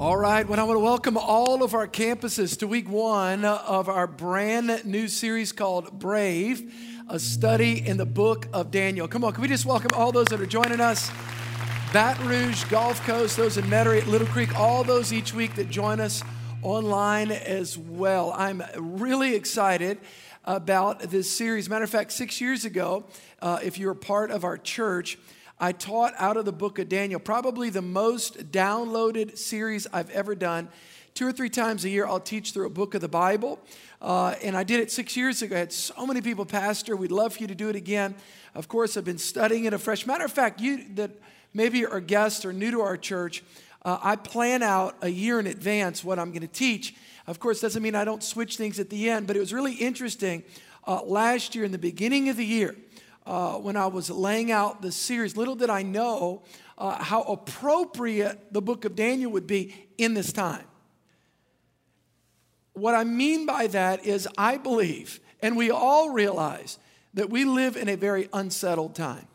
All right, well, I want to welcome all of our campuses to week one of our brand new series called Brave, a study in the book of Daniel. Come on, can we just welcome all those that are joining us? Baton Rouge, Gulf Coast, those in Metairie, Little Creek, all those each week that join us online as well. I'm really excited about this series. Matter of fact, six years ago, uh, if you're a part of our church, I taught out of the book of Daniel, probably the most downloaded series I've ever done. Two or three times a year, I'll teach through a book of the Bible. Uh, and I did it six years ago. I had so many people, Pastor, we'd love for you to do it again. Of course, I've been studying it afresh. Matter of fact, you that maybe are guests or new to our church, uh, I plan out a year in advance what I'm going to teach. Of course, doesn't mean I don't switch things at the end, but it was really interesting. Uh, last year, in the beginning of the year, uh, when I was laying out the series. Little did I know uh, how appropriate the book of Daniel would be in this time. What I mean by that is, I believe, and we all realize, that we live in a very unsettled time.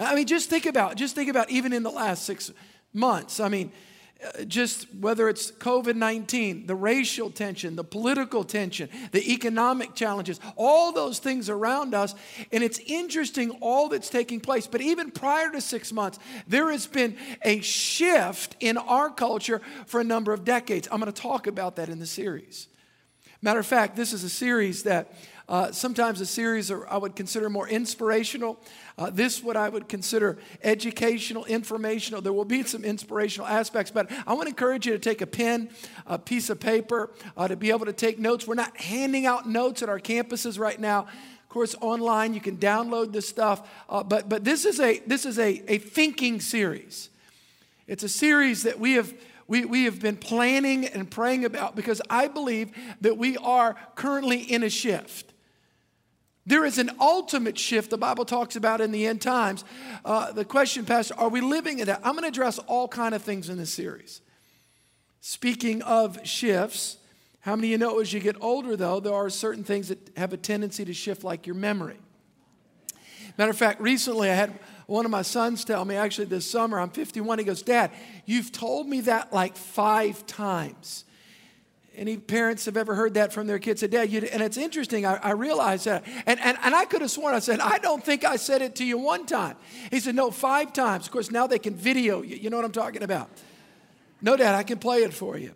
I mean, just think about, just think about even in the last six months. I mean, just whether it's COVID 19, the racial tension, the political tension, the economic challenges, all those things around us. And it's interesting all that's taking place. But even prior to six months, there has been a shift in our culture for a number of decades. I'm going to talk about that in the series. Matter of fact, this is a series that uh, sometimes a series I would consider more inspirational. Uh, this, what I would consider educational, informational. There will be some inspirational aspects, but I want to encourage you to take a pen, a piece of paper, uh, to be able to take notes. We're not handing out notes at our campuses right now. Of course, online you can download this stuff, uh, but but this is a this is a, a thinking series. It's a series that we have we, we have been planning and praying about because I believe that we are currently in a shift. There is an ultimate shift the Bible talks about in the end times. Uh, the question, Pastor, are we living in that? I'm going to address all kind of things in this series. Speaking of shifts, how many of you know as you get older, though, there are certain things that have a tendency to shift, like your memory? Matter of fact, recently I had one of my sons tell me, actually this summer, I'm 51, he goes, Dad, you've told me that like five times. Any parents have ever heard that from their kids? Said, Dad, and it's interesting, I, I realized that. And, and, and I could have sworn, I said, I don't think I said it to you one time. He said, No, five times. Of course, now they can video you. You know what I'm talking about? No, Dad, I can play it for you.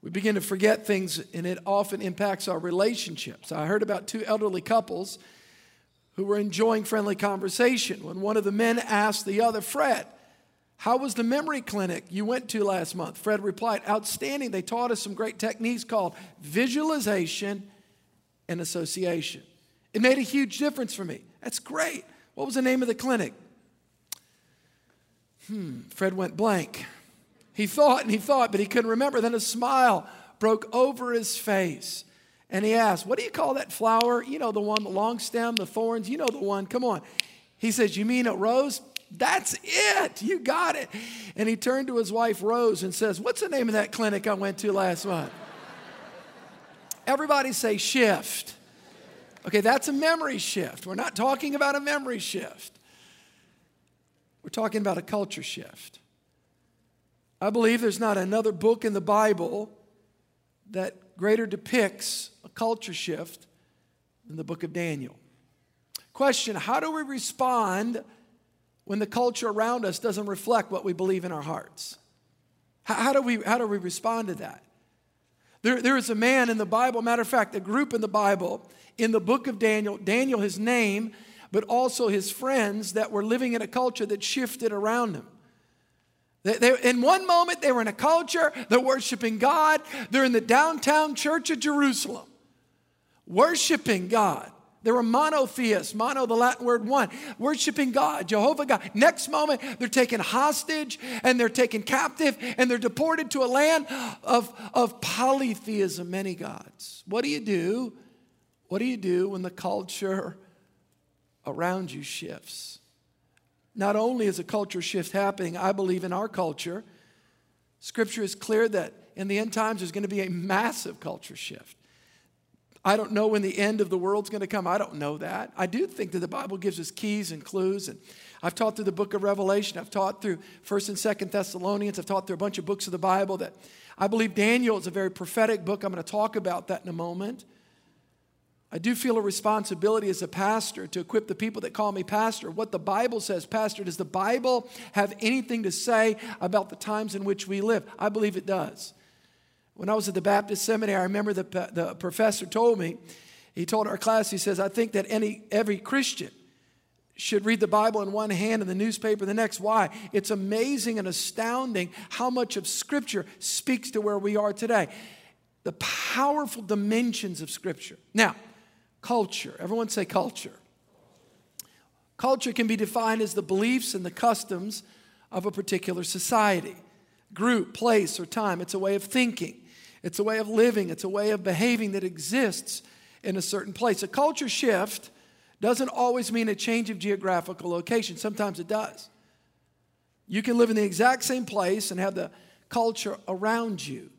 We begin to forget things, and it often impacts our relationships. I heard about two elderly couples who were enjoying friendly conversation when one of the men asked the other, Fred, how was the memory clinic you went to last month? Fred replied, Outstanding. They taught us some great techniques called visualization and association. It made a huge difference for me. That's great. What was the name of the clinic? Hmm, Fred went blank. He thought and he thought, but he couldn't remember. Then a smile broke over his face. And he asked, What do you call that flower? You know, the one, the long stem, the thorns, you know the one. Come on. He says, You mean a rose? That's it. You got it. And he turned to his wife, Rose, and says, What's the name of that clinic I went to last month? Everybody say shift. Okay, that's a memory shift. We're not talking about a memory shift, we're talking about a culture shift. I believe there's not another book in the Bible that greater depicts a culture shift than the book of Daniel. Question How do we respond when the culture around us doesn't reflect what we believe in our hearts? How, how, do, we, how do we respond to that? There, there is a man in the Bible, matter of fact, a group in the Bible, in the book of Daniel, Daniel, his name, but also his friends that were living in a culture that shifted around him. They, they, in one moment, they were in a culture, they're worshiping God, they're in the downtown church of Jerusalem, worshiping God. They were monotheists, mono, the Latin word one, worshiping God, Jehovah God. Next moment, they're taken hostage and they're taken captive and they're deported to a land of, of polytheism, many gods. What do you do? What do you do when the culture around you shifts? Not only is a culture shift happening, I believe in our culture, Scripture is clear that in the end times there's going to be a massive culture shift. I don't know when the end of the world's going to come. I don't know that. I do think that the Bible gives us keys and clues. And I've taught through the book of Revelation. I've taught through 1st and 2nd Thessalonians. I've taught through a bunch of books of the Bible that I believe Daniel is a very prophetic book. I'm going to talk about that in a moment. I do feel a responsibility as a pastor to equip the people that call me pastor. What the Bible says, Pastor, does the Bible have anything to say about the times in which we live? I believe it does. When I was at the Baptist seminary, I remember the, the professor told me, he told our class, he says, I think that any, every Christian should read the Bible in one hand and the newspaper the next. Why? It's amazing and astounding how much of Scripture speaks to where we are today. The powerful dimensions of Scripture. Now, culture. Everyone say culture. Culture can be defined as the beliefs and the customs of a particular society, group, place, or time. It's a way of thinking, it's a way of living, it's a way of behaving that exists in a certain place. A culture shift doesn't always mean a change of geographical location, sometimes it does. You can live in the exact same place and have the culture around you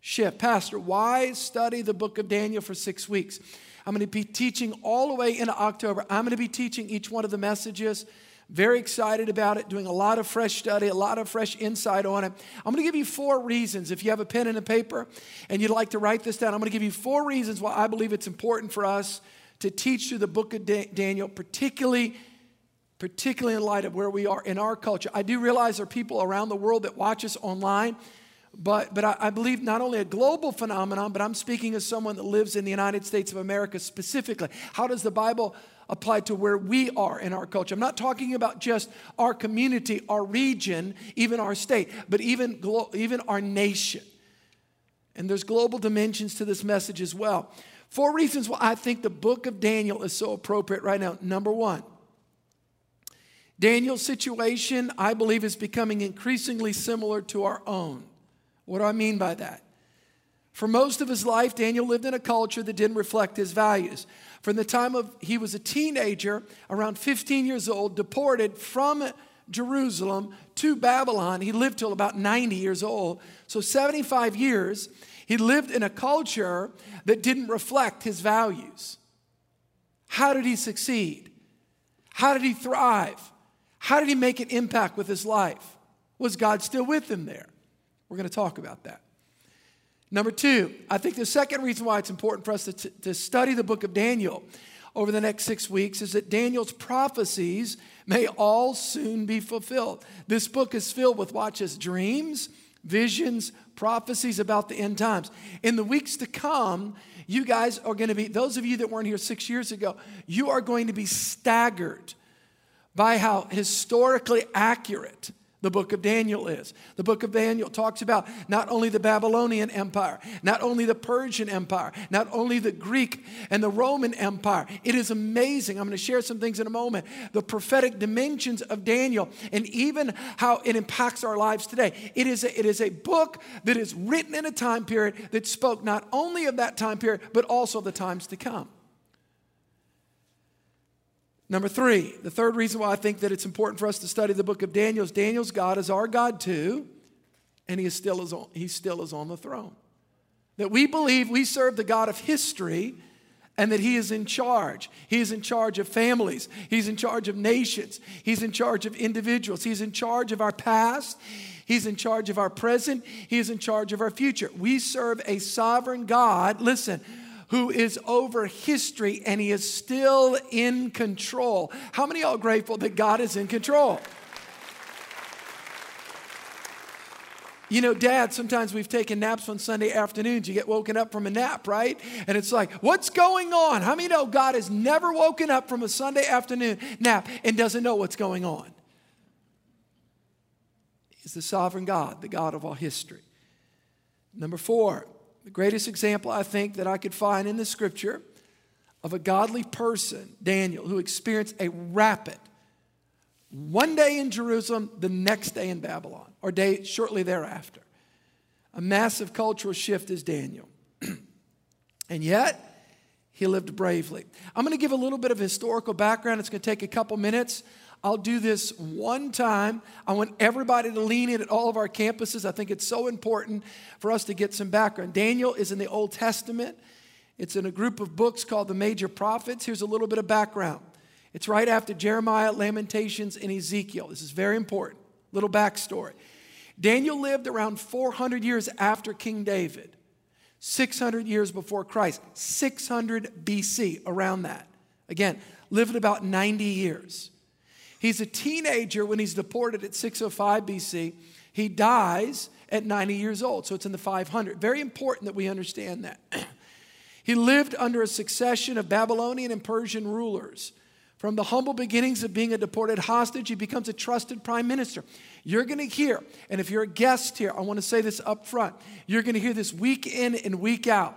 shift. Pastor, why study the book of Daniel for six weeks? I'm going to be teaching all the way into October. I'm going to be teaching each one of the messages. Very excited about it, doing a lot of fresh study, a lot of fresh insight on it. I'm going to give you four reasons. If you have a pen and a paper and you'd like to write this down, I'm going to give you four reasons why I believe it's important for us to teach through the book of Daniel, particularly particularly in light of where we are in our culture. I do realize there are people around the world that watch us online but, but I, I, believe not only a global phenomenon, but I'm speaking as someone that lives in the United States of America specifically. How does the Bible apply to where we are in our culture? I'm not talking about just our community, our region, even our state, but even, glo- even our nation. And there's global dimensions to this message as well. Four reasons why I think the book of Daniel is so appropriate right now. Number one, Daniel's situation, I believe, is becoming increasingly similar to our own. What do I mean by that? For most of his life, Daniel lived in a culture that didn't reflect his values. From the time of he was a teenager, around 15 years old, deported from Jerusalem to Babylon, he lived till about 90 years old. So 75 years, he lived in a culture that didn't reflect his values. How did he succeed? How did he thrive? How did he make an impact with his life? Was God still with him there? We're going to talk about that. Number two, I think the second reason why it's important for us to, to study the book of Daniel over the next six weeks is that Daniel's prophecies may all soon be fulfilled. This book is filled with, watch this, dreams, visions, prophecies about the end times. In the weeks to come, you guys are going to be, those of you that weren't here six years ago, you are going to be staggered by how historically accurate the book of Daniel is. The book of Daniel talks about not only the Babylonian Empire, not only the Persian Empire, not only the Greek and the Roman Empire. It is amazing. I'm going to share some things in a moment. The prophetic dimensions of Daniel and even how it impacts our lives today. It is a, it is a book that is written in a time period that spoke not only of that time period, but also the times to come. Number three, the third reason why I think that it's important for us to study the book of Daniel is Daniel's God is our God too, and he, is still is on, he still is on the throne. That we believe we serve the God of history and that he is in charge. He is in charge of families, he's in charge of nations, he's in charge of individuals, he's in charge of our past. He's in charge of our present. He is in charge of our future. We serve a sovereign God. Listen, who is over history and he is still in control. How many are grateful that God is in control? You know, Dad, sometimes we've taken naps on Sunday afternoons. You get woken up from a nap, right? And it's like, what's going on? How many know God has never woken up from a Sunday afternoon nap and doesn't know what's going on? He's the sovereign God, the God of all history. Number four, the greatest example I think that I could find in the scripture of a godly person, Daniel, who experienced a rapid one day in Jerusalem, the next day in Babylon, or day shortly thereafter. A massive cultural shift is Daniel. and yet, he lived bravely. I'm going to give a little bit of historical background. It's going to take a couple minutes. I'll do this one time. I want everybody to lean in at all of our campuses. I think it's so important for us to get some background. Daniel is in the Old Testament. It's in a group of books called the Major Prophets. Here's a little bit of background. It's right after Jeremiah, Lamentations, and Ezekiel. This is very important. Little backstory. Daniel lived around 400 years after King David, 600 years before Christ, 600 BC, around that. Again, lived about 90 years. He's a teenager when he's deported at 605 BC. He dies at 90 years old, so it's in the 500. Very important that we understand that. he lived under a succession of Babylonian and Persian rulers. From the humble beginnings of being a deported hostage, he becomes a trusted prime minister. You're going to hear, and if you're a guest here, I want to say this up front. You're going to hear this week in and week out.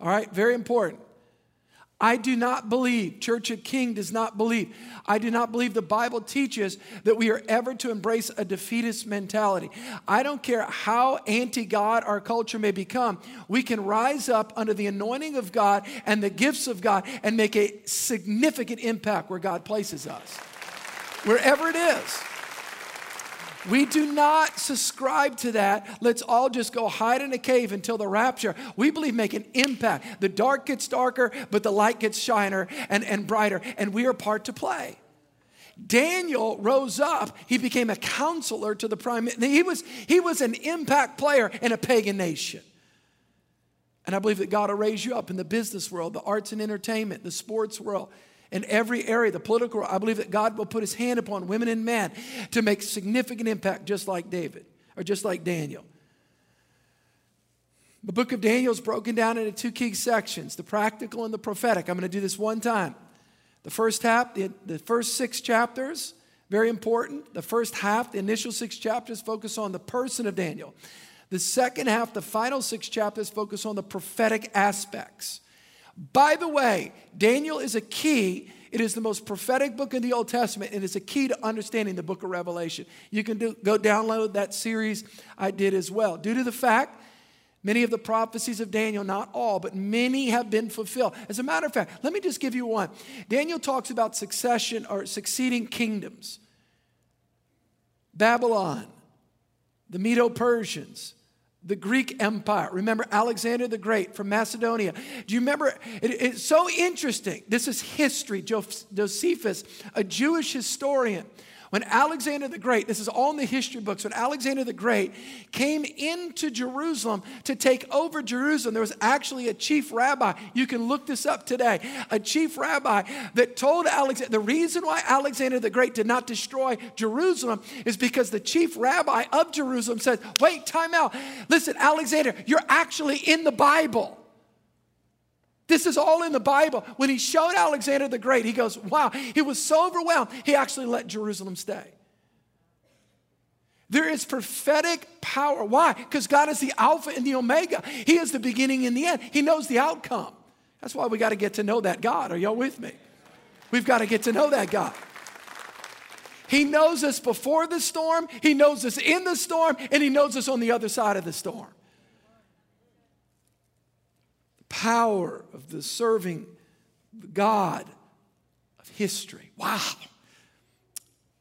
All right, very important. I do not believe, Church of King does not believe, I do not believe the Bible teaches that we are ever to embrace a defeatist mentality. I don't care how anti God our culture may become, we can rise up under the anointing of God and the gifts of God and make a significant impact where God places us, wherever it is. We do not subscribe to that. Let's all just go hide in a cave until the rapture. We believe make an impact. The dark gets darker, but the light gets shiner and, and brighter, and we are part to play. Daniel rose up. He became a counselor to the prime minister. He was, he was an impact player in a pagan nation. And I believe that God will raise you up in the business world, the arts and entertainment, the sports world in every area, the political, I believe that God will put his hand upon women and men to make significant impact, just like David or just like Daniel. The book of Daniel is broken down into two key sections the practical and the prophetic. I'm going to do this one time. The first half, the, the first six chapters, very important. The first half, the initial six chapters, focus on the person of Daniel. The second half, the final six chapters, focus on the prophetic aspects. By the way, Daniel is a key. It is the most prophetic book in the Old Testament, and it's a key to understanding the book of Revelation. You can do, go download that series I did as well. Due to the fact Many of the prophecies of Daniel, not all, but many have been fulfilled. As a matter of fact, let me just give you one. Daniel talks about succession or succeeding kingdoms Babylon, the Medo Persians, the Greek Empire. Remember Alexander the Great from Macedonia. Do you remember? It, it's so interesting. This is history. Josephus, a Jewish historian, when Alexander the Great, this is all in the history books, when Alexander the Great came into Jerusalem to take over Jerusalem, there was actually a chief rabbi. You can look this up today. A chief rabbi that told Alexander, the reason why Alexander the Great did not destroy Jerusalem is because the chief rabbi of Jerusalem said, wait, time out. Listen, Alexander, you're actually in the Bible. This is all in the Bible. When he showed Alexander the Great, he goes, Wow, he was so overwhelmed, he actually let Jerusalem stay. There is prophetic power. Why? Because God is the Alpha and the Omega. He is the beginning and the end. He knows the outcome. That's why we got to get to know that God. Are y'all with me? We've got to get to know that God. He knows us before the storm, He knows us in the storm, and He knows us on the other side of the storm power of the serving God of history. Wow.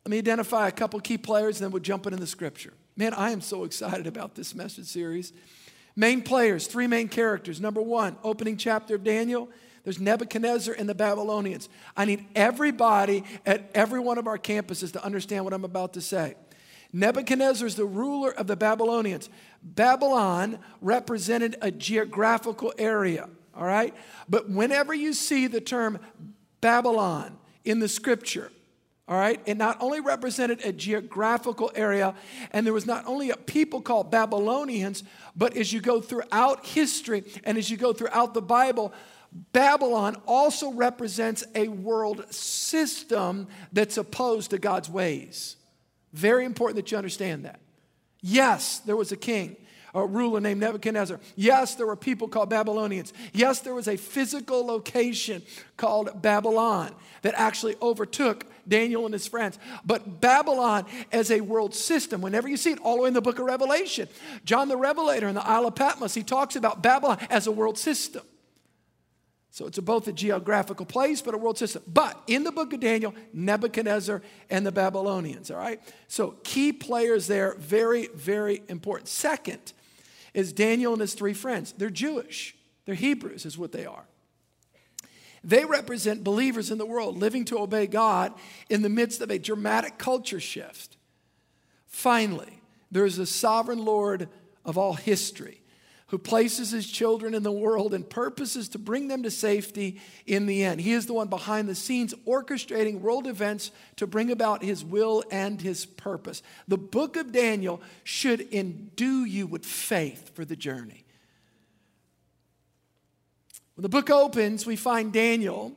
Let me identify a couple key players, and then we'll jump into the scripture. Man, I am so excited about this message series. Main players, three main characters. Number one, opening chapter of Daniel. There's Nebuchadnezzar and the Babylonians. I need everybody at every one of our campuses to understand what I'm about to say. Nebuchadnezzar is the ruler of the Babylonians. Babylon represented a geographical area, all right? But whenever you see the term Babylon in the scripture, all right, it not only represented a geographical area, and there was not only a people called Babylonians, but as you go throughout history and as you go throughout the Bible, Babylon also represents a world system that's opposed to God's ways. Very important that you understand that. Yes, there was a king, a ruler named Nebuchadnezzar. Yes, there were people called Babylonians. Yes, there was a physical location called Babylon that actually overtook Daniel and his friends. But Babylon as a world system, whenever you see it, all the way in the book of Revelation, John the Revelator in the Isle of Patmos, he talks about Babylon as a world system. So it's a, both a geographical place, but a world system. But in the book of Daniel, Nebuchadnezzar and the Babylonians, all right? So key players there, very, very important. Second is Daniel and his three friends. They're Jewish. They're Hebrews, is what they are. They represent believers in the world living to obey God in the midst of a dramatic culture shift. Finally, there is a sovereign Lord of all history who places his children in the world and purposes to bring them to safety in the end. He is the one behind the scenes orchestrating world events to bring about his will and his purpose. The book of Daniel should endue you with faith for the journey. When the book opens, we find Daniel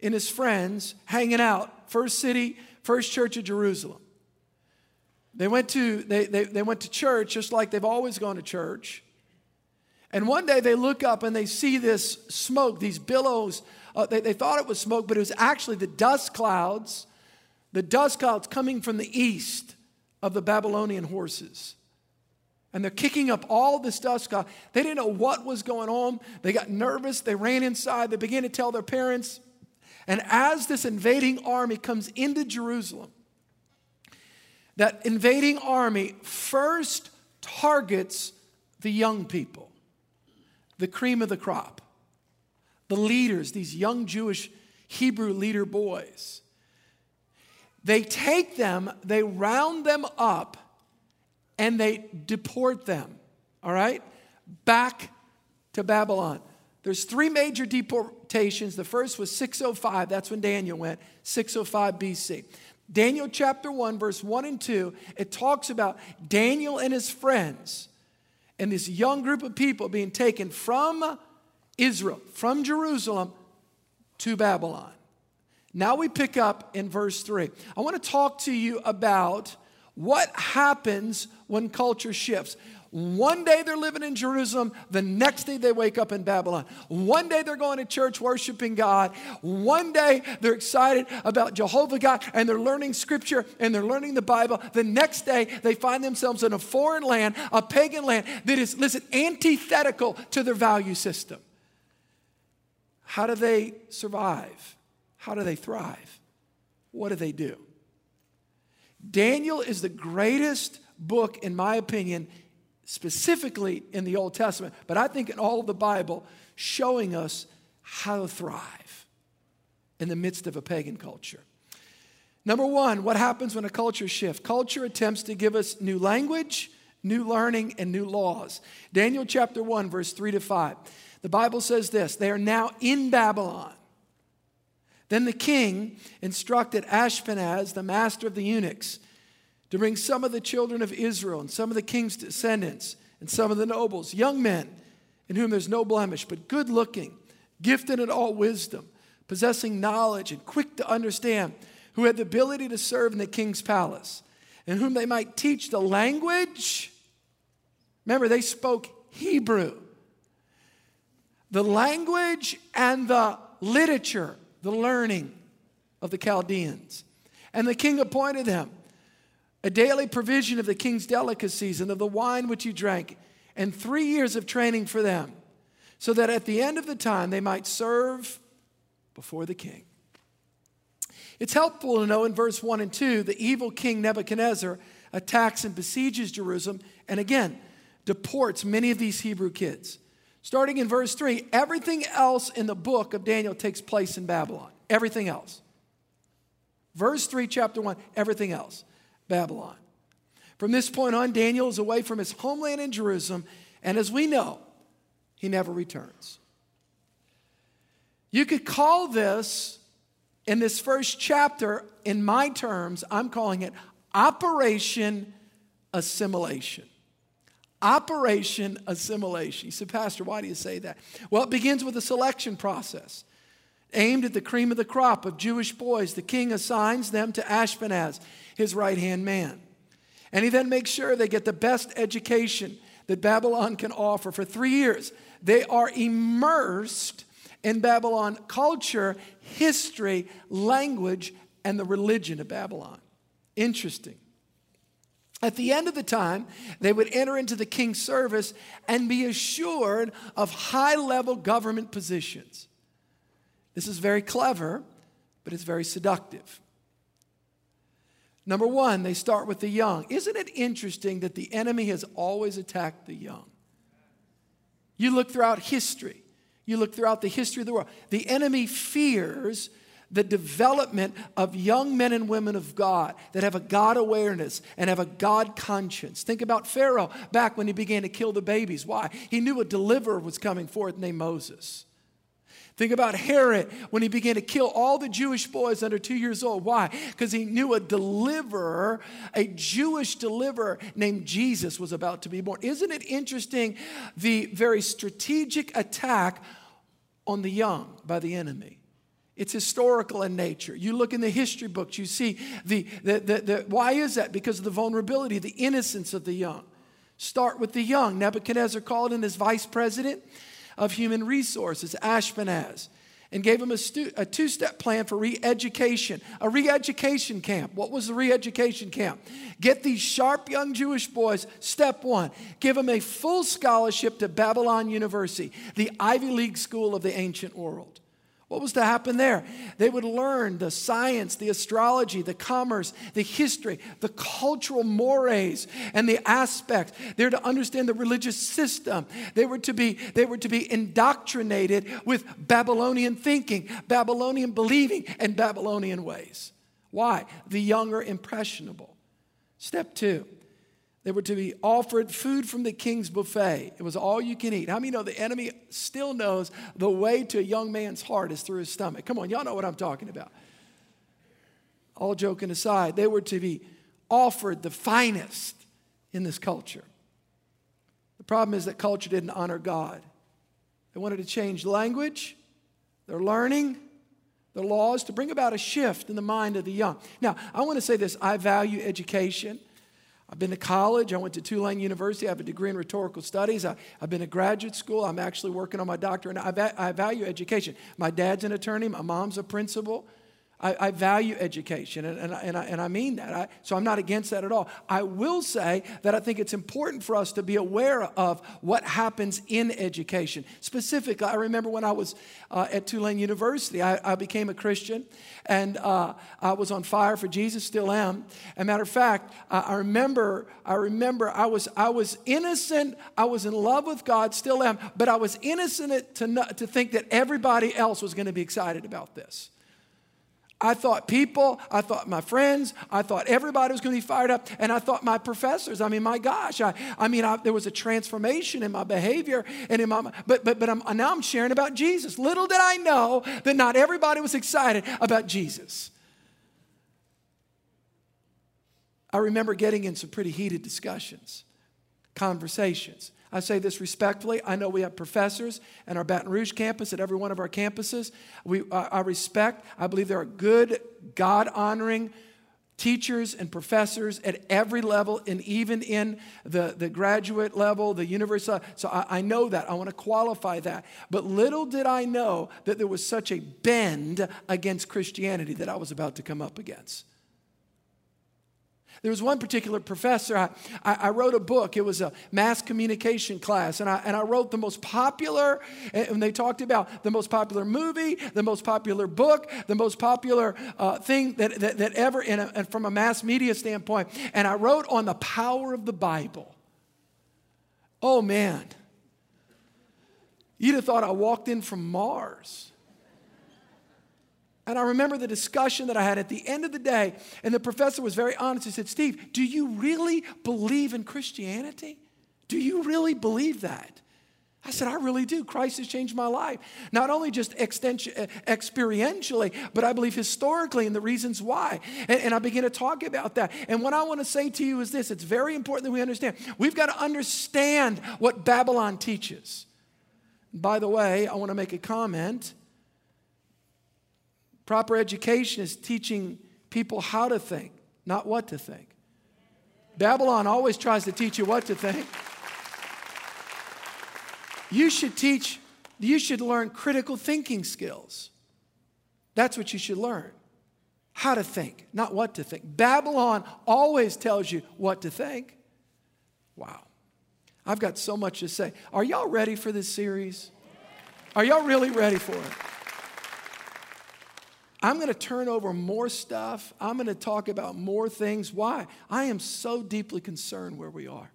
and his friends hanging out, first city, first church of Jerusalem. They went to, they, they, they went to church just like they've always gone to church. And one day they look up and they see this smoke, these billows. Uh, they, they thought it was smoke, but it was actually the dust clouds, the dust clouds coming from the east of the Babylonian horses. And they're kicking up all this dust cloud. They didn't know what was going on. They got nervous. They ran inside. They began to tell their parents. And as this invading army comes into Jerusalem, that invading army first targets the young people the cream of the crop, the leaders, these young Jewish Hebrew leader boys. They take them, they round them up, and they deport them, all right, back to Babylon. There's three major deportations. The first was 605, that's when Daniel went, 605 BC. Daniel chapter 1, verse 1 and 2, it talks about Daniel and his friends and this young group of people being taken from Israel, from Jerusalem to Babylon. Now we pick up in verse 3. I want to talk to you about what happens when culture shifts. One day they're living in Jerusalem, the next day they wake up in Babylon. One day they're going to church worshiping God. One day they're excited about Jehovah God and they're learning scripture and they're learning the Bible. The next day they find themselves in a foreign land, a pagan land that is, listen, antithetical to their value system. How do they survive? How do they thrive? What do they do? Daniel is the greatest book, in my opinion, specifically in the Old Testament, but I think in all of the Bible, showing us how to thrive in the midst of a pagan culture. Number one, what happens when a culture shifts? Culture attempts to give us new language, new learning, and new laws. Daniel chapter 1, verse 3 to 5. The Bible says this They are now in Babylon. Then the king instructed Ashpenaz, the master of the eunuchs, to bring some of the children of Israel and some of the king's descendants and some of the nobles, young men in whom there's no blemish, but good looking, gifted in all wisdom, possessing knowledge and quick to understand, who had the ability to serve in the king's palace, and whom they might teach the language. Remember, they spoke Hebrew. The language and the literature, the learning of the Chaldeans. And the king appointed them a daily provision of the king's delicacies and of the wine which he drank, and three years of training for them, so that at the end of the time they might serve before the king. It's helpful to know in verse 1 and 2 the evil king Nebuchadnezzar attacks and besieges Jerusalem and again deports many of these Hebrew kids. Starting in verse 3, everything else in the book of Daniel takes place in Babylon. Everything else. Verse 3, chapter 1, everything else. Babylon. From this point on, Daniel is away from his homeland in Jerusalem, and as we know, he never returns. You could call this, in this first chapter, in my terms, I'm calling it Operation Assimilation. Operation Assimilation. You said, Pastor, why do you say that? Well, it begins with a selection process aimed at the cream of the crop of Jewish boys. The king assigns them to Ashpenaz his right hand man. And he then makes sure they get the best education that Babylon can offer. For three years, they are immersed in Babylon culture, history, language, and the religion of Babylon. Interesting. At the end of the time, they would enter into the king's service and be assured of high level government positions. This is very clever, but it's very seductive. Number one, they start with the young. Isn't it interesting that the enemy has always attacked the young? You look throughout history, You look throughout the history of the world, the enemy fears the development of young men and women of God that have a God awareness and have a God conscience. Think about Pharaoh back when he began to kill the babies. Why? He knew a deliverer was coming forth named Moses. Think about Herod when he began to kill all the Jewish boys under two years old. Why? Because he knew a deliverer, a Jewish deliverer named Jesus was about to be born. Isn't it interesting the very strategic attack on the young by the enemy? It's historical in nature. You look in the history books, you see the, the, the, the, why is that? Because of the vulnerability, the innocence of the young. Start with the young. Nebuchadnezzar called in his vice president of human resources, Ashpenaz, and gave him a, stu- a two step plan for re education, a re education camp. What was the re education camp? Get these sharp young Jewish boys, step one, give them a full scholarship to Babylon University, the Ivy League school of the ancient world. What was to happen there? They would learn the science, the astrology, the commerce, the history, the cultural mores, and the aspects. They're to understand the religious system. They were to be, they were to be indoctrinated with Babylonian thinking, Babylonian believing, and Babylonian ways. Why? The young are impressionable. Step two, they were to be offered food from the king's buffet. It was all you can eat. How many know the enemy still knows the way to a young man's heart is through his stomach? Come on, y'all know what I'm talking about. All joking aside, they were to be offered the finest in this culture. The problem is that culture didn't honor God. They wanted to change language, their learning, their laws to bring about a shift in the mind of the young. Now, I want to say this I value education. I've been to college. I went to Tulane University. I have a degree in rhetorical studies. I, have been to graduate school. I'm actually working on my doctorate. I, I value education. My dad's an attorney. My mom's a principal. I, I value education, and, and, and, I, and I mean that. I, so I'm not against that at all. I will say that I think it's important for us to be aware of what happens in education. Specifically, I remember when I was uh, at Tulane University, I, I became a Christian, and uh, I was on fire for Jesus, still am. As a matter of fact, I remember, I remember I was, I was innocent, I was in love with God, still am, but I was innocent to, to think that everybody else was going to be excited about this. I thought people, I thought my friends, I thought everybody was going to be fired up, and I thought my professors. I mean, my gosh, I, I mean, I, there was a transformation in my behavior and in my, but but but I'm, now I'm sharing about Jesus. Little did I know that not everybody was excited about Jesus. I remember getting in some pretty heated discussions, conversations. I say this respectfully. I know we have professors in our Baton Rouge campus, at every one of our campuses. We, I respect, I believe there are good, God honoring teachers and professors at every level, and even in the, the graduate level, the university. So I, I know that. I want to qualify that. But little did I know that there was such a bend against Christianity that I was about to come up against. There was one particular professor, I, I, I, wrote a book. It was a mass communication class, and I, and I wrote the most popular, and they talked about the most popular movie, the most popular book, the most popular uh, thing that, that, that ever, in a, from a mass media standpoint. And I wrote on the power of the Bible. Oh, man. You'd have thought I walked in from Mars. And I remember the discussion that I had at the end of the day, and the professor was very honest. He said, Steve, do you really believe in Christianity? Do you really believe that? I said, I really do. Christ has changed my life. Not only just eh, experientially, but I believe historically and the reasons why. And, and I begin to talk about that. And what I want to say to you is this it's very important that we understand. We've got to understand what Babylon teaches. By the way, I want to make a comment Proper education is teaching people how to think, not what to think. Babylon always tries to teach you what to think. You should teach, you should learn critical thinking skills. That's what you should learn. How to think, not what to think. Babylon always tells you what to think. Wow. I've got so much to say. Are y'all ready for this series? Are y'all really ready for it? I'm going to turn over more stuff. I'm going to talk about more things. Why? I am so deeply concerned where we are.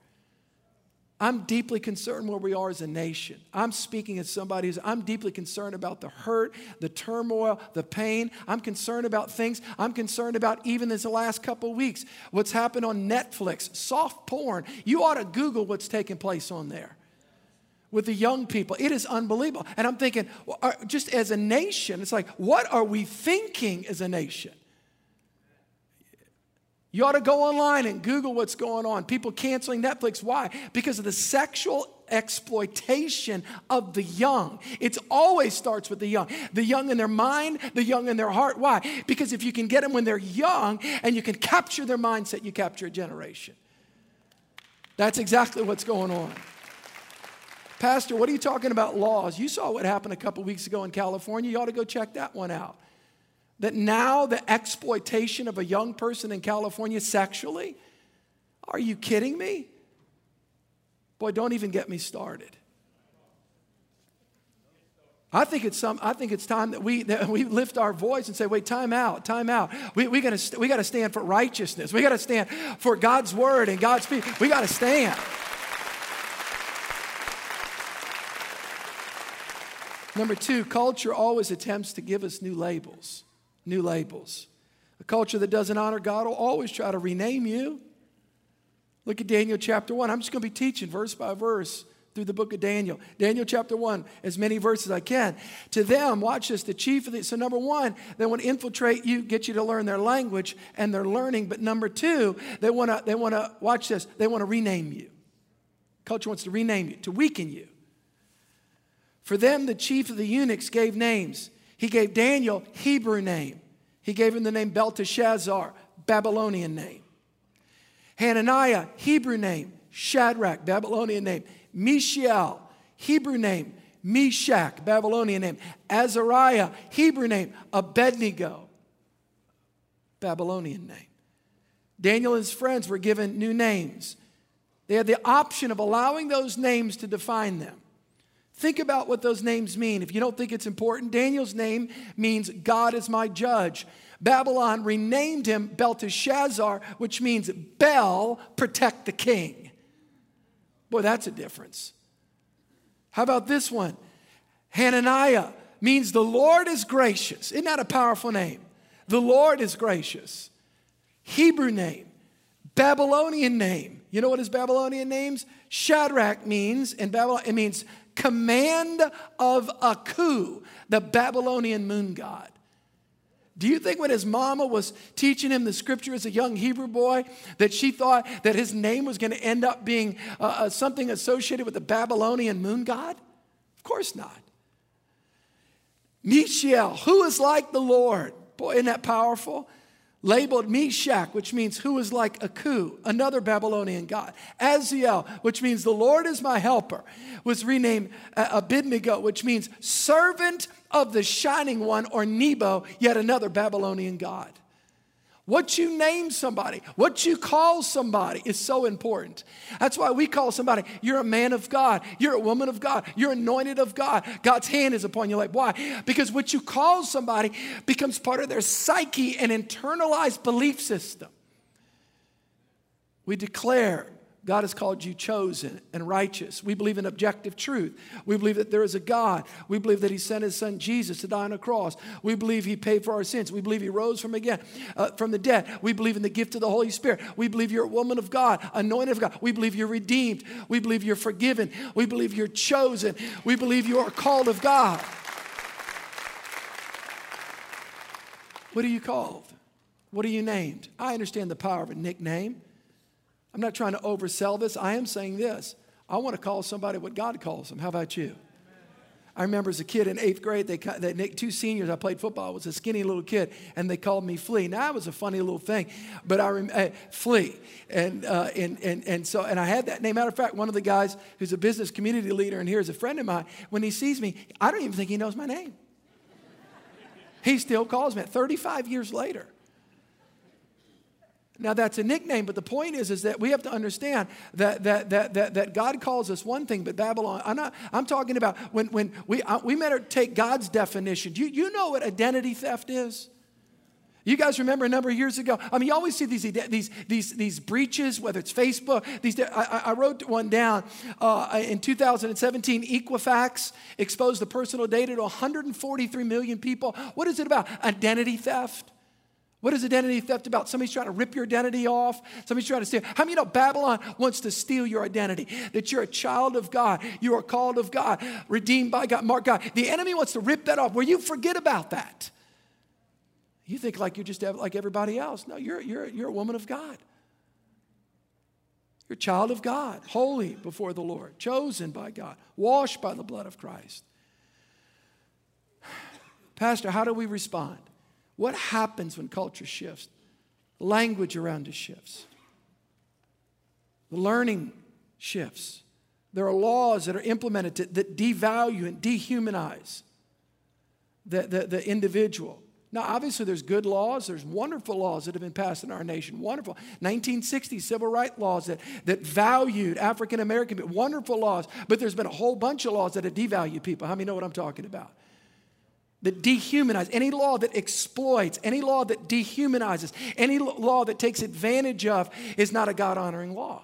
I'm deeply concerned where we are as a nation. I'm speaking as somebody who's, I'm deeply concerned about the hurt, the turmoil, the pain. I'm concerned about things. I'm concerned about even this last couple weeks, what's happened on Netflix, soft porn. You ought to Google what's taking place on there with the young people. It is unbelievable. And I'm thinking, just as a nation, it's like, what are we thinking as a nation? You ought to go online and Google what's going on. People canceling Netflix. Why? Because of the sexual exploitation of the young. It always starts with the young. The young in their mind, the young in their heart. Why? Because if you can get them when they're young and you can capture their mindset, you capture a generation. That's exactly what's going on. Pastor, what are you talking about laws? You saw what happened a couple weeks ago in California. You ought to go check that one out that now the exploitation of a young person in California sexually? Are you kidding me? Boy, don't even get me started. I think it's some. I think it's time that we that we lift our voice and say, "Wait, time out, time out. We, we got to we got to stand for righteousness. We got to stand for God's word and God's people. We got to stand." Number two, culture always attempts to give us new labels new labels. A culture that doesn't honor God will always try to rename you. Look at Daniel chapter 1. I'm just going to be teaching verse by verse through the book of Daniel. Daniel chapter 1, as many verses as I can. To them, watch this, the chief of the, so number one, they want to infiltrate you, get you to learn their language and their learning. But number two, they want to, they want to, watch this, they want to rename you. Culture wants to rename you, to weaken you. For them, the chief of the eunuchs gave names. He gave Daniel Hebrew name. He gave him the name Belteshazzar, Babylonian name. Hananiah, Hebrew name. Shadrach, Babylonian name. Mishael, Hebrew name. Meshach, Babylonian name. Azariah, Hebrew name. Abednego, Babylonian name. Daniel and his friends were given new names. They had the option of allowing those names to define them. Think about what those names mean. If you don't think it's important, Daniel's name means God is my judge. Babylon renamed him Belteshazzar, which means Bel, protect the king. Boy, that's a difference. How about this one? Hananiah means the Lord is gracious. Isn't that a powerful name? The Lord is gracious. Hebrew name, Babylonian name. You know what his Babylonian names? Shadrach means in Babylon, it means command of Aku, the Babylonian moon god. Do you think when his mama was teaching him the scripture as a young Hebrew boy, that she thought that his name was going to end up being uh, uh, something associated with the Babylonian moon god? Of course not. Mishael, who is like the Lord? Boy, isn't that powerful? Labeled Meshach, which means who is like Aku, another Babylonian god. Aziel, which means the Lord is my helper, was renamed uh, Abednego, which means servant of the shining one, or Nebo, yet another Babylonian god. What you name somebody, what you call somebody is so important. That's why we call somebody, you're a man of God, you're a woman of God, you're anointed of God. God's hand is upon your life. Why? Because what you call somebody becomes part of their psyche and internalized belief system. We declare God has called you chosen and righteous. We believe in objective truth. We believe that there is a God. We believe that He sent His Son Jesus to die on a cross. We believe He paid for our sins. We believe He rose from again uh, from the dead. We believe in the gift of the Holy Spirit. We believe you're a woman of God, anointed of God. We believe you're redeemed. We believe you're forgiven. We believe you're chosen. We believe you are called of God. What are you called? What are you named? I understand the power of a nickname. I'm not trying to oversell this. I am saying this. I want to call somebody what God calls them. How about you? I remember as a kid in eighth grade, they, they two seniors. I played football. I was a skinny little kid, and they called me Flea. Now that was a funny little thing, but I remember uh, Flea, and uh, and and and so and I had that name. Matter of fact, one of the guys who's a business community leader and here is a friend of mine. When he sees me, I don't even think he knows my name. he still calls me. 35 years later. Now that's a nickname, but the point is, is that we have to understand that, that, that, that, that God calls us one thing, but Babylon, I'm not, I'm talking about when, when we, uh, we better take God's definition. You, you know what identity theft is? You guys remember a number of years ago? I mean, you always see these, these, these, these breaches, whether it's Facebook. These, I, I wrote one down uh, in 2017. Equifax exposed the personal data to 143 million people. What is it about? Identity theft. What is identity theft about? Somebody's trying to rip your identity off. Somebody's trying to steal. How many you know Babylon wants to steal your identity? That you're a child of God. You are called of God, redeemed by God, marked God. The enemy wants to rip that off where you forget about that. You think like you're just like everybody else. No, you're, you're, you're a woman of God. You're a child of God, holy before the Lord, chosen by God, washed by the blood of Christ. Pastor, how do we respond? What happens when culture shifts? Language around us shifts. The learning shifts. There are laws that are implemented to, that devalue and dehumanize the, the, the individual. Now, obviously, there's good laws. There's wonderful laws that have been passed in our nation. Wonderful. 1960 civil rights laws that, that valued African American people. Wonderful laws. But there's been a whole bunch of laws that have devalued people. How many know what I'm talking about? That dehumanize, any law that exploits, any law that dehumanizes, any law that takes advantage of is not a God honoring law.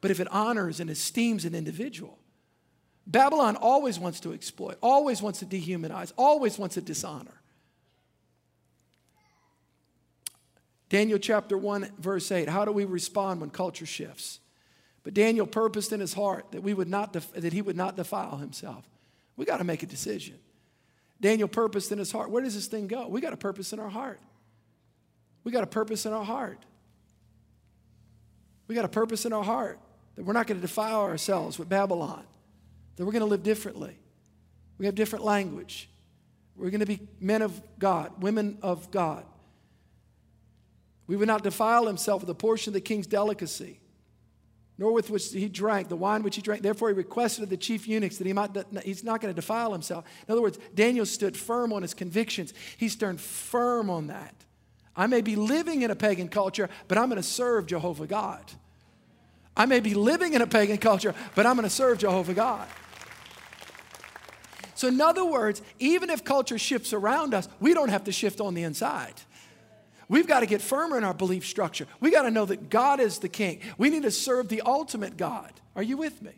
But if it honors and esteems an individual, Babylon always wants to exploit, always wants to dehumanize, always wants to dishonor. Daniel chapter 1, verse 8. How do we respond when culture shifts? But Daniel purposed in his heart that, we would not def- that he would not defile himself. We got to make a decision. Daniel purposed in his heart. Where does this thing go? We got a purpose in our heart. We got a purpose in our heart. We got a purpose in our heart that we're not going to defile ourselves with Babylon, that we're going to live differently. We have different language. We're going to be men of God, women of God. We would not defile himself with a portion of the king's delicacy nor with which he drank, the wine which he drank. Therefore, he requested of the chief eunuchs that he might, he's not going to defile himself. In other words, Daniel stood firm on his convictions. He stood firm on that. I may be living in a pagan culture, but I'm going to serve Jehovah God. I may be living in a pagan culture, but I'm going to serve Jehovah God. So, in other words, even if culture shifts around us, we don't have to shift on the inside. We've got to get firmer in our belief structure. We got to know that God is the king. We need to serve the ultimate God. Are you with me?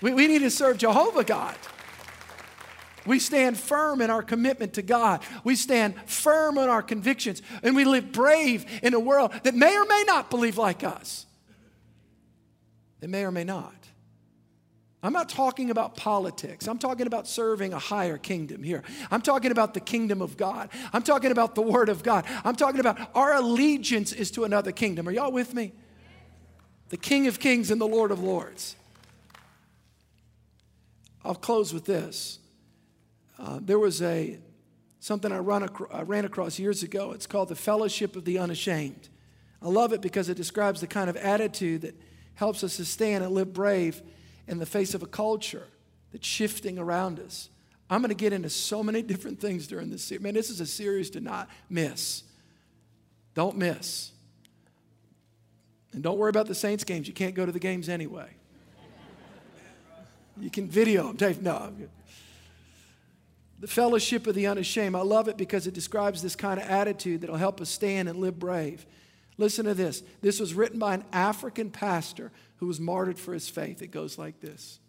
We, we need to serve Jehovah God. We stand firm in our commitment to God. We stand firm in our convictions. And we live brave in a world that may or may not believe like us. They may or may not. I'm not talking about politics. I'm talking about serving a higher kingdom here. I'm talking about the kingdom of God. I'm talking about the word of God. I'm talking about our allegiance is to another kingdom. Are y'all with me? The King of Kings and the Lord of Lords. I'll close with this. Uh, there was a something I, run I ran across years ago. It's called the Fellowship of the Unashamed. I love it because it describes the kind of attitude that helps us to stand and live brave in the face of a culture that's shifting around us. I'm going to get into so many different things during this series. Man, this is a series to not miss. Don't miss. And don't worry about the Saints games. You can't go to the games anyway. You can video them. Dave, no. The fellowship of the unashamed. I love it because it describes this kind of attitude that'll help us stand and live brave. Listen to this. This was written by an African pastor who was martyred for his faith. It goes like this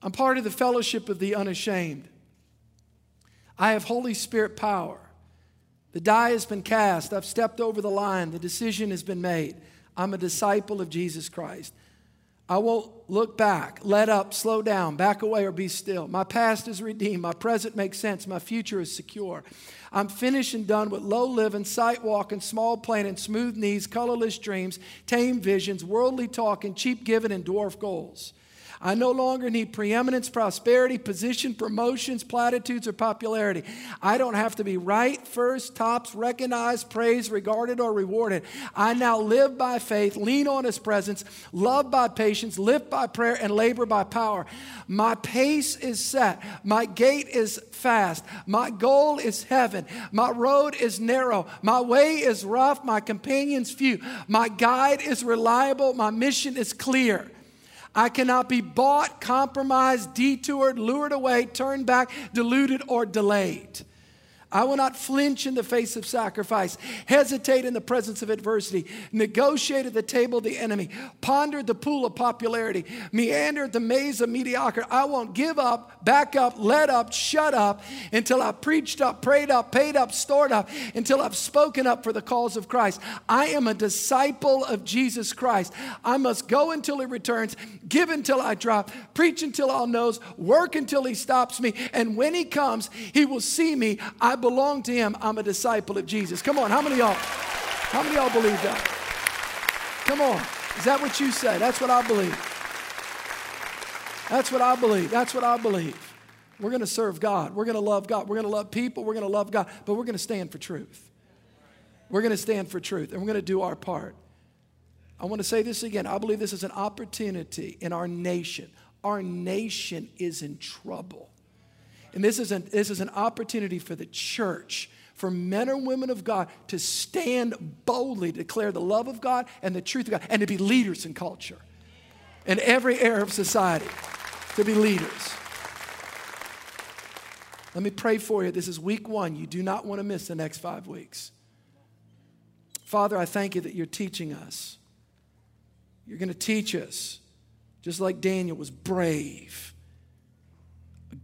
I'm part of the fellowship of the unashamed. I have Holy Spirit power. The die has been cast. I've stepped over the line. The decision has been made. I'm a disciple of Jesus Christ. I won't look back, let up, slow down, back away, or be still. My past is redeemed. My present makes sense. My future is secure. I'm finished and done with low living, sight walking, small planning, smooth knees, colorless dreams, tame visions, worldly talking, cheap giving, and dwarf goals. I no longer need preeminence, prosperity, position, promotions, platitudes, or popularity. I don't have to be right, first, tops, recognized, praised, regarded, or rewarded. I now live by faith, lean on His presence, love by patience, live by prayer, and labor by power. My pace is set, my gait is fast, my goal is heaven, my road is narrow, my way is rough, my companions few, my guide is reliable, my mission is clear. I cannot be bought, compromised, detoured, lured away, turned back, deluded, or delayed. I will not flinch in the face of sacrifice, hesitate in the presence of adversity, negotiate at the table of the enemy, ponder the pool of popularity, meander the maze of mediocrity. I won't give up, back up, let up, shut up until I've preached up, prayed up, paid up, stored up, until I've spoken up for the cause of Christ. I am a disciple of Jesus Christ. I must go until he returns, give until I drop, preach until all knows, work until he stops me, and when he comes, he will see me. I belong to him. I'm a disciple of Jesus. Come on, how many y'all? How many y'all believe that? Come on. Is that what you say? That's what I believe. That's what I believe. That's what I believe. We're going to serve God. We're going to love God. We're going to love people. We're going to love God. But we're going to stand for truth. We're going to stand for truth and we're going to do our part. I want to say this again. I believe this is an opportunity in our nation. Our nation is in trouble. And this is, an, this is an opportunity for the church, for men and women of God to stand boldly, declare the love of God and the truth of God, and to be leaders in culture, in every area of society, to be leaders. Let me pray for you. This is week one. You do not want to miss the next five weeks. Father, I thank you that you're teaching us. You're going to teach us, just like Daniel was brave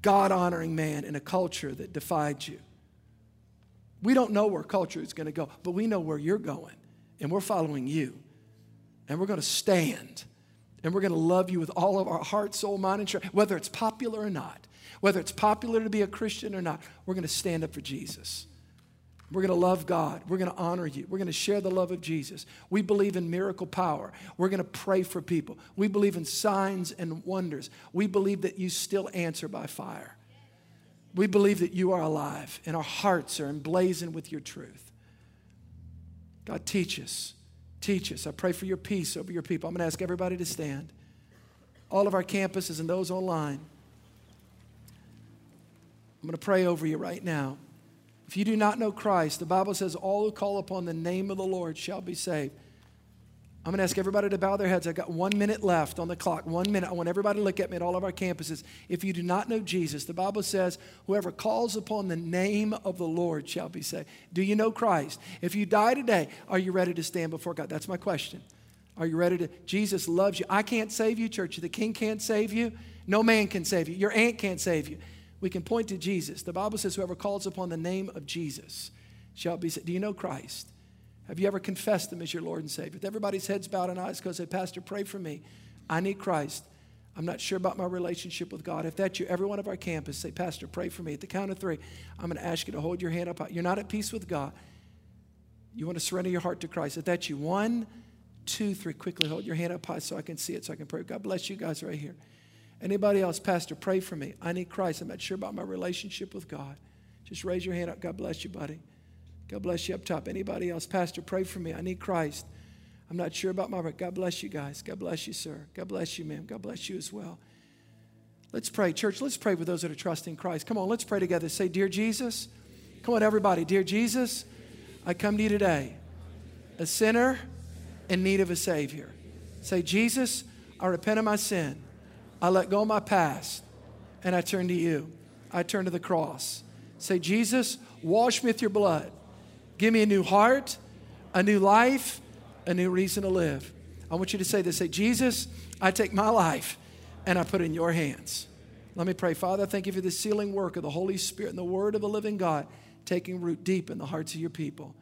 God honoring man in a culture that defied you. We don't know where culture is going to go, but we know where you're going, and we're following you. And we're going to stand, and we're going to love you with all of our heart, soul, mind, and strength, whether it's popular or not. Whether it's popular to be a Christian or not, we're going to stand up for Jesus. We're going to love God. We're going to honor you. We're going to share the love of Jesus. We believe in miracle power. We're going to pray for people. We believe in signs and wonders. We believe that you still answer by fire. We believe that you are alive and our hearts are emblazoned with your truth. God, teach us. Teach us. I pray for your peace over your people. I'm going to ask everybody to stand. All of our campuses and those online. I'm going to pray over you right now. If you do not know Christ, the Bible says, all who call upon the name of the Lord shall be saved. I'm going to ask everybody to bow their heads. I've got one minute left on the clock. One minute. I want everybody to look at me at all of our campuses. If you do not know Jesus, the Bible says, whoever calls upon the name of the Lord shall be saved. Do you know Christ? If you die today, are you ready to stand before God? That's my question. Are you ready to? Jesus loves you. I can't save you, church. The king can't save you. No man can save you. Your aunt can't save you we can point to Jesus. The Bible says, whoever calls upon the name of Jesus shall be saved. Do you know Christ? Have you ever confessed him as your Lord and Savior? With everybody's heads bowed and eyes closed, say, Pastor, pray for me. I need Christ. I'm not sure about my relationship with God. If that's you, every one of our campus, say, Pastor, pray for me. At the count of three, I'm going to ask you to hold your hand up. You're not at peace with God. You want to surrender your heart to Christ. If that's you, one, two, three, quickly hold your hand up high so I can see it, so I can pray. God bless you guys right here. Anybody else, Pastor, pray for me. I need Christ. I'm not sure about my relationship with God. Just raise your hand up. God bless you, buddy. God bless you up top. Anybody else, Pastor, pray for me. I need Christ. I'm not sure about my God bless you guys. God bless you, sir. God bless you, ma'am. God bless you as well. Let's pray, church. Let's pray with those that are trusting Christ. Come on, let's pray together. Say, Dear Jesus. Come on, everybody. Dear Jesus, I come to you today, a sinner in need of a Savior. Say, Jesus, I repent of my sin. I let go of my past and I turn to you. I turn to the cross. Say, Jesus, wash me with your blood. Give me a new heart, a new life, a new reason to live. I want you to say this. Say, Jesus, I take my life and I put it in your hands. Let me pray. Father, thank you for the sealing work of the Holy Spirit and the Word of the living God taking root deep in the hearts of your people.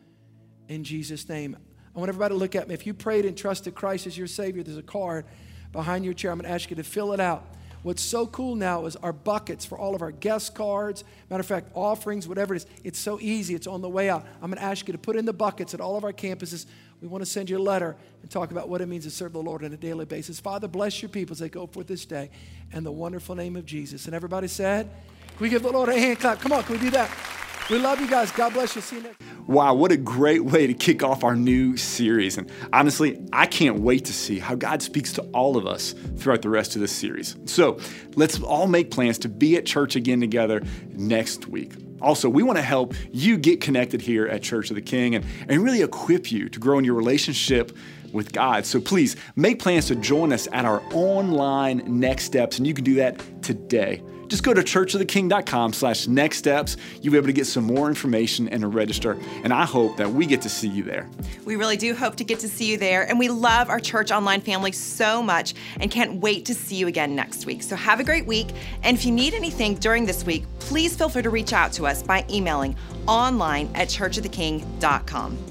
In Jesus' name. I want everybody to look at me. If you prayed and trusted Christ as your Savior, there's a card behind your chair. I'm going to ask you to fill it out. What's so cool now is our buckets for all of our guest cards, matter of fact, offerings, whatever it is. It's so easy, it's on the way out. I'm going to ask you to put in the buckets at all of our campuses. We want to send you a letter and talk about what it means to serve the Lord on a daily basis. Father, bless your people as they go forth this day in the wonderful name of Jesus. And everybody said, Can we give the Lord a hand clap? Come on, can we do that? We love you guys. God bless you. See you next. Wow, what a great way to kick off our new series. And honestly, I can't wait to see how God speaks to all of us throughout the rest of this series. So let's all make plans to be at church again together next week. Also, we want to help you get connected here at Church of the King and, and really equip you to grow in your relationship with God. So please make plans to join us at our online next steps, and you can do that today just go to churchoftheking.com slash next steps. You'll be able to get some more information and to register. And I hope that we get to see you there. We really do hope to get to see you there. And we love our church online family so much and can't wait to see you again next week. So have a great week. And if you need anything during this week, please feel free to reach out to us by emailing online at churchoftheking.com.